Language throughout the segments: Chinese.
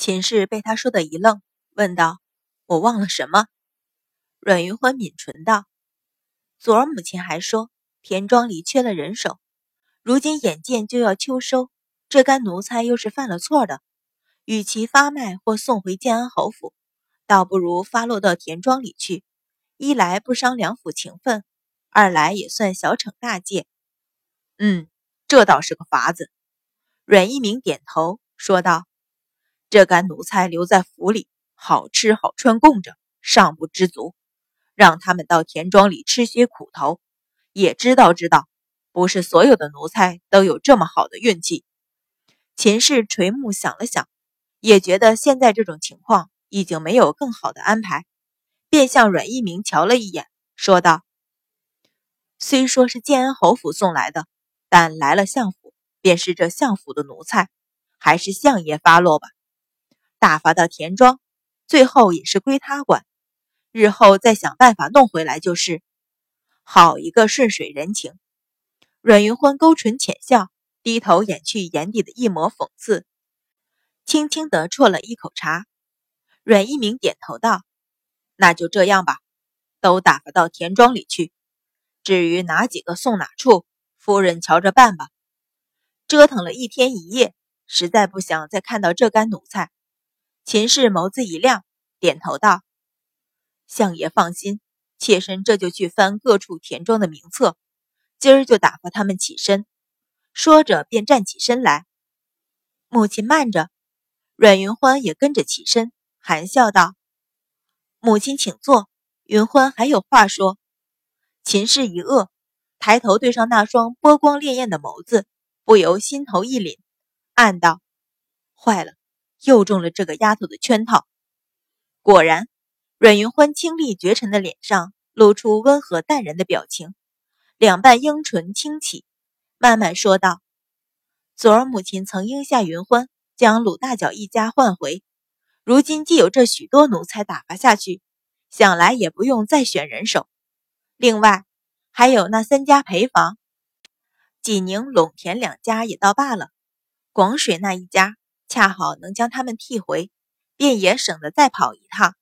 秦氏被他说的一愣，问道：“我忘了什么？”阮云欢抿唇道：“昨儿母亲还说田庄里缺了人手，如今眼见就要秋收，这干奴才又是犯了错的，与其发卖或送回建安侯府，倒不如发落到田庄里去。一来不伤两府情分，二来也算小惩大戒。嗯，这倒是个法子。”阮一鸣点头说道：“这干奴才留在府里，好吃好穿供着，尚不知足。”让他们到田庄里吃些苦头，也知道知道，不是所有的奴才都有这么好的运气。秦氏垂目想了想，也觉得现在这种情况已经没有更好的安排，便向阮一鸣瞧了一眼，说道：“虽说是建安侯府送来的，但来了相府，便是这相府的奴才，还是相爷发落吧。打发到田庄，最后也是归他管。”日后再想办法弄回来就是，好一个顺水人情。阮云欢勾唇浅笑，低头掩去眼底的一抹讽刺，轻轻地啜了一口茶。阮一鸣点头道：“那就这样吧，都打发到田庄里去。至于哪几个送哪处，夫人瞧着办吧。折腾了一天一夜，实在不想再看到这干奴才。”秦氏眸子一亮，点头道。相爷放心，妾身这就去翻各处田庄的名册，今儿就打发他们起身。说着便站起身来。母亲慢着，阮云欢也跟着起身，含笑道：“母亲请坐，云欢还有话说。”秦氏一愕，抬头对上那双波光潋滟的眸子，不由心头一凛，暗道：“坏了，又中了这个丫头的圈套。”果然。阮云欢清丽绝尘的脸上露出温和淡然的表情，两瓣樱唇轻启，慢慢说道：“昨儿母亲曾应下云欢将鲁大脚一家唤回，如今既有这许多奴才打发下去，想来也不用再选人手。另外还有那三家陪房，济宁、陇田两家也倒罢了，广水那一家恰好能将他们替回，便也省得再跑一趟。”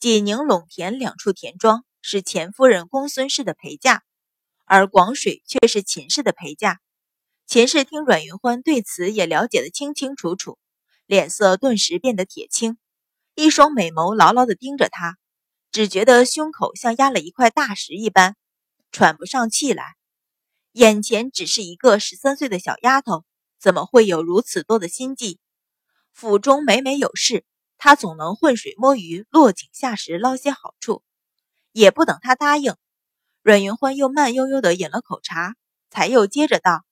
济宁、陇田两处田庄是钱夫人公孙氏的陪嫁，而广水却是秦氏的陪嫁。秦氏听阮云欢对此也了解得清清楚楚，脸色顿时变得铁青，一双美眸牢牢地盯着他，只觉得胸口像压了一块大石一般，喘不上气来。眼前只是一个十三岁的小丫头，怎么会有如此多的心计？府中每每有事。他总能浑水摸鱼，落井下石，捞些好处。也不等他答应，阮云欢又慢悠悠地饮了口茶，才又接着道：“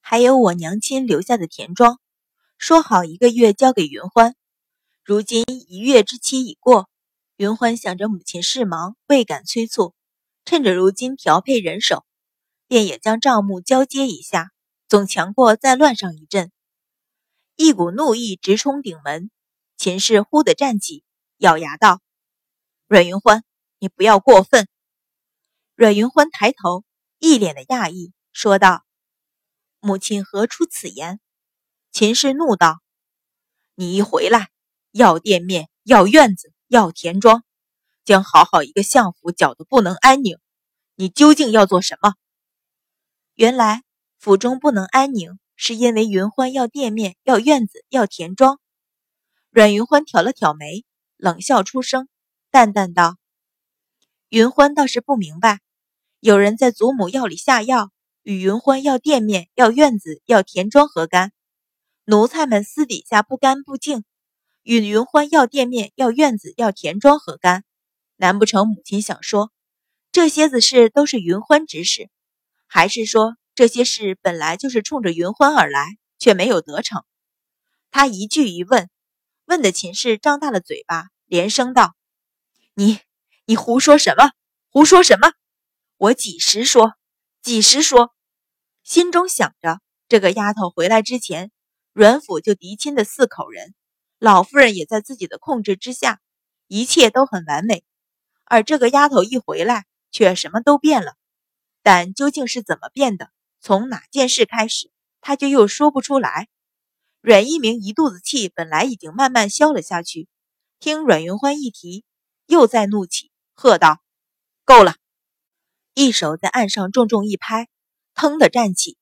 还有我娘亲留下的田庄，说好一个月交给云欢。如今一月之期已过，云欢想着母亲事忙，未敢催促，趁着如今调配人手，便也将账目交接一下，总强过再乱上一阵。”一股怒意直冲顶门。秦氏忽地站起，咬牙道：“阮云欢，你不要过分。”阮云欢抬头，一脸的讶异，说道：“母亲何出此言？”秦氏怒道：“你一回来，要店面，要院子，要田庄，将好好一个相府搅得不能安宁，你究竟要做什么？”原来府中不能安宁，是因为云欢要店面，要院子，要田庄。阮云欢挑了挑眉，冷笑出声，淡淡道：“云欢倒是不明白，有人在祖母药里下药，与云欢要店面、要院子、要田庄何干？奴才们私底下不干不净，与云欢要店面、要院子、要田庄何干？难不成母亲想说，这些子事都是云欢指使，还是说这些事本来就是冲着云欢而来，却没有得逞？”他一句一问。问的秦氏张大了嘴巴，连声道：“你，你胡说什么？胡说什么？我几时说？几时说？”心中想着，这个丫头回来之前，阮府就嫡亲的四口人，老夫人也在自己的控制之下，一切都很完美。而这个丫头一回来，却什么都变了。但究竟是怎么变的？从哪件事开始，他就又说不出来。阮一鸣一肚子气，本来已经慢慢消了下去，听阮云欢一提，又再怒起，喝道：“够了！”一手在岸上重重一拍，腾的站起，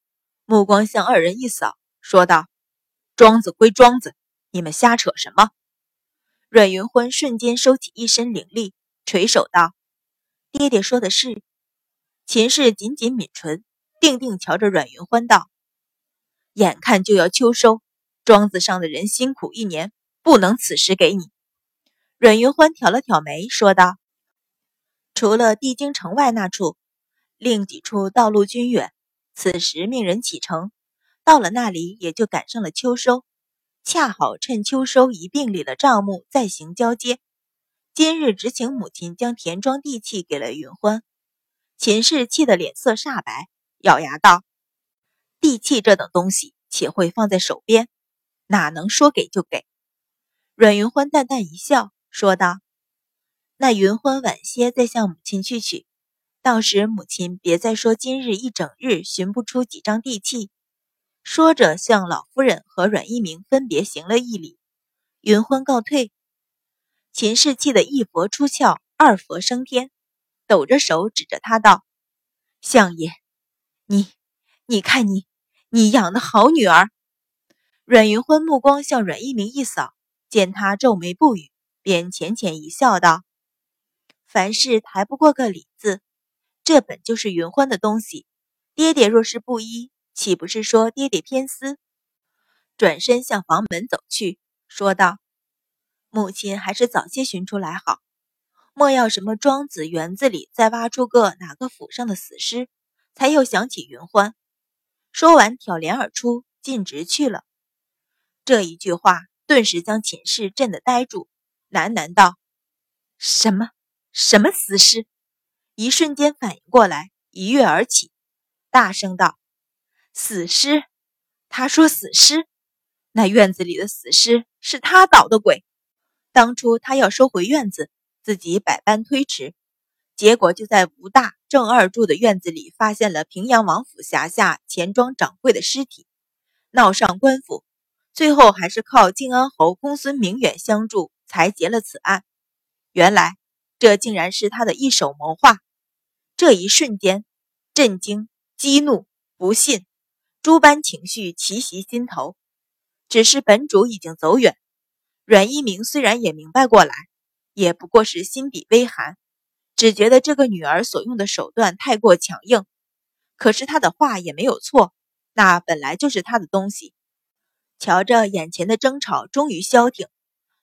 目光向二人一扫，说道：“庄子归庄子，你们瞎扯什么？”阮云欢瞬间收起一身灵力，垂手道：“爹爹说的是。”秦氏紧紧抿唇，定定瞧着阮云欢道：“眼看就要秋收，庄子上的人辛苦一年，不能此时给你。”阮云欢挑了挑眉，说道：“除了帝京城外那处，另几处道路均远。此时命人启程，到了那里也就赶上了秋收，恰好趁秋收一并理了账目，再行交接。今日只请母亲将田庄地契给了云欢。”秦氏气得脸色煞白，咬牙道：“地契这等东西，且会放在手边，哪能说给就给？”阮云欢淡淡一笑，说道：“那云欢晚些再向母亲去取，到时母亲别再说今日一整日寻不出几张地契。”说着，向老夫人和阮一鸣分别行了一礼。云欢告退，秦氏气得一佛出窍，二佛升天。抖着手指着他道：“相爷，你，你看你，你养的好女儿。”阮云欢目光向阮一鸣一扫，见他皱眉不语，便浅浅一笑道：“凡事抬不过个理字，这本就是云欢的东西。爹爹若是不依，岂不是说爹爹偏私？”转身向房门走去，说道：“母亲还是早些寻出来好。”莫要什么庄子园子里再挖出个哪个府上的死尸，才又想起云欢。说完挑帘而出，径直去了。这一句话顿时将秦氏震得呆住，喃喃道：“什么什么死尸？”一瞬间反应过来，一跃而起，大声道：“死尸！他说死尸，那院子里的死尸是他捣的鬼。当初他要收回院子。”自己百般推迟，结果就在吴大、郑二住的院子里发现了平阳王府辖下钱庄掌柜的尸体，闹上官府，最后还是靠靖安侯公孙明远相助才结了此案。原来这竟然是他的一手谋划。这一瞬间，震惊、激怒、不信，诸般情绪齐袭心头。只是本主已经走远，阮一鸣虽然也明白过来。也不过是心底微寒，只觉得这个女儿所用的手段太过强硬。可是他的话也没有错，那本来就是他的东西。瞧着眼前的争吵终于消停，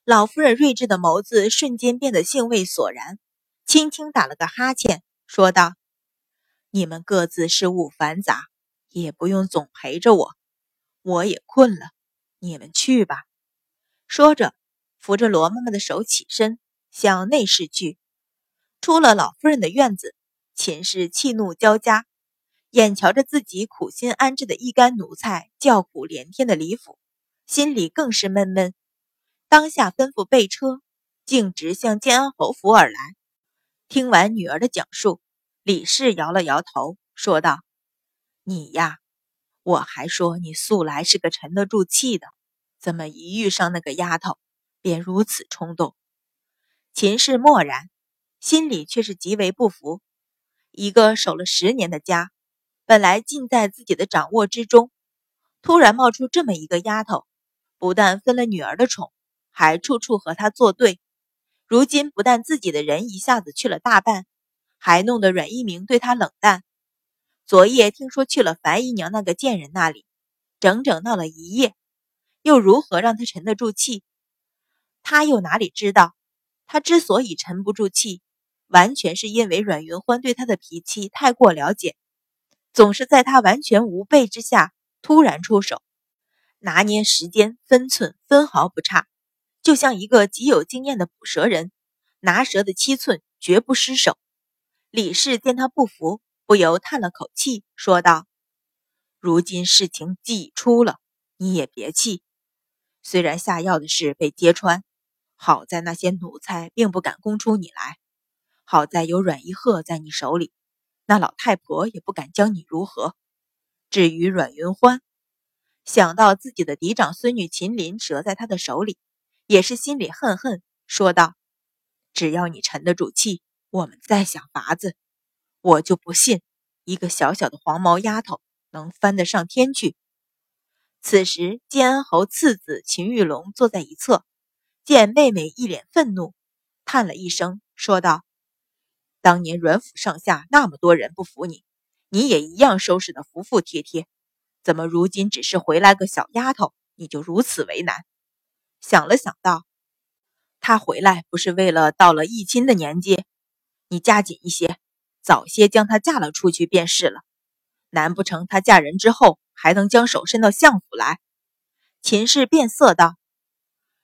老夫人睿智的眸子瞬间变得兴味索然，轻轻打了个哈欠，说道：“你们各自事务繁杂，也不用总陪着我，我也困了，你们去吧。”说着，扶着罗妈妈的手起身。向内室去，出了老夫人的院子，秦氏气怒交加，眼瞧着自己苦心安置的一干奴才叫苦连天的李府，心里更是闷闷。当下吩咐备车，径直向建安侯府而来。听完女儿的讲述，李氏摇了摇头，说道：“你呀，我还说你素来是个沉得住气的，怎么一遇上那个丫头，便如此冲动？”秦氏默然，心里却是极为不服。一个守了十年的家，本来尽在自己的掌握之中，突然冒出这么一个丫头，不但分了女儿的宠，还处处和她作对。如今不但自己的人一下子去了大半，还弄得阮一鸣对她冷淡。昨夜听说去了樊姨娘那个贱人那里，整整闹了一夜，又如何让他沉得住气？他又哪里知道？他之所以沉不住气，完全是因为阮云欢对他的脾气太过了解，总是在他完全无备之下突然出手，拿捏时间分寸分毫不差，就像一个极有经验的捕蛇人，拿蛇的七寸绝不失手。李氏见他不服，不由叹了口气，说道：“如今事情既已出了，你也别气。虽然下药的事被揭穿。”好在那些奴才并不敢供出你来，好在有阮一鹤在你手里，那老太婆也不敢将你如何。至于阮云欢，想到自己的嫡长孙女秦林折在他的手里，也是心里恨恨，说道：“只要你沉得住气，我们再想法子。我就不信一个小小的黄毛丫头能翻得上天去。”此时，建安侯次子秦玉龙坐在一侧，见妹妹一脸愤怒，叹了一声，说道：“当年阮府上下那么多人不服你，你也一样收拾的服服帖帖。”怎么如今只是回来个小丫头，你就如此为难？想了想道：“她回来不是为了到了议亲的年纪，你加紧一些，早些将她嫁了出去便是了。难不成她嫁人之后还能将手伸到相府来？”秦氏变色道：“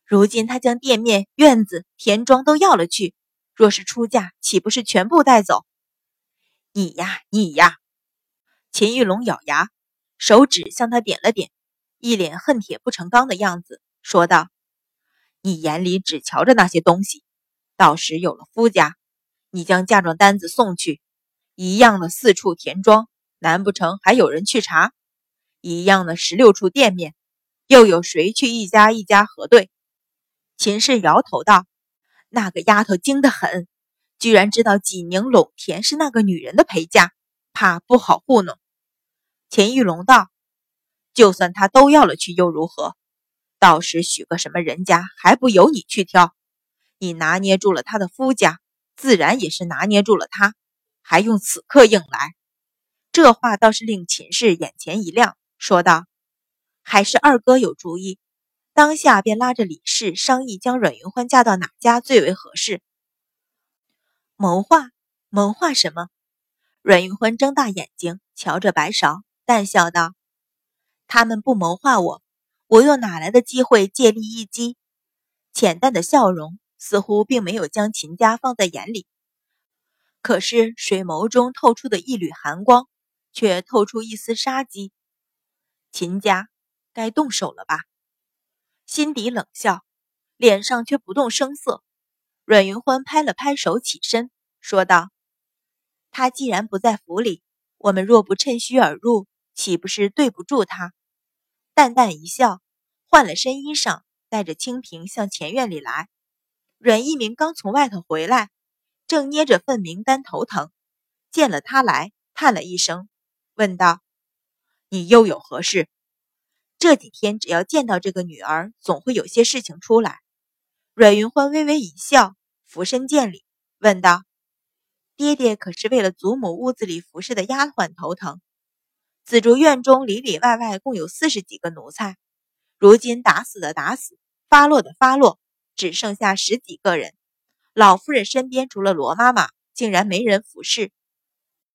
如今她将店面、院子、田庄都要了去，若是出嫁，岂不是全部带走？你呀，你呀！”秦玉龙咬牙。手指向他点了点，一脸恨铁不成钢的样子，说道：“你眼里只瞧着那些东西，到时有了夫家，你将嫁妆单子送去，一样的四处田庄，难不成还有人去查？一样的十六处店面，又有谁去一家一家核对？”秦氏摇头道：“那个丫头精得很，居然知道济宁陇田是那个女人的陪嫁，怕不好糊弄。”钱玉龙道：“就算他都要了去，又如何？到时许个什么人家，还不由你去挑？你拿捏住了他的夫家，自然也是拿捏住了他，还用此刻硬来？”这话倒是令秦氏眼前一亮，说道：“还是二哥有主意。”当下便拉着李氏商议，将阮云欢嫁到哪家最为合适。谋划？谋划什么？阮云欢睁大眼睛瞧着白芍。淡笑道：“他们不谋划我，我又哪来的机会借力一击？”浅淡的笑容似乎并没有将秦家放在眼里，可是水眸中透出的一缕寒光，却透出一丝杀机。秦家该动手了吧？心底冷笑，脸上却不动声色。阮云欢拍了拍手，起身说道：“他既然不在府里，我们若不趁虚而入。”岂不是对不住他？淡淡一笑，换了身衣裳，带着清平向前院里来。阮一鸣刚从外头回来，正捏着份名单头疼，见了他来，叹了一声，问道：“你又有何事？”这几天只要见到这个女儿，总会有些事情出来。阮云欢微微一笑，俯身见礼，问道：“爹爹可是为了祖母屋子里服侍的丫鬟头疼？”紫竹院中里里外外共有四十几个奴才，如今打死的打死，发落的发落，只剩下十几个人。老夫人身边除了罗妈妈，竟然没人服侍。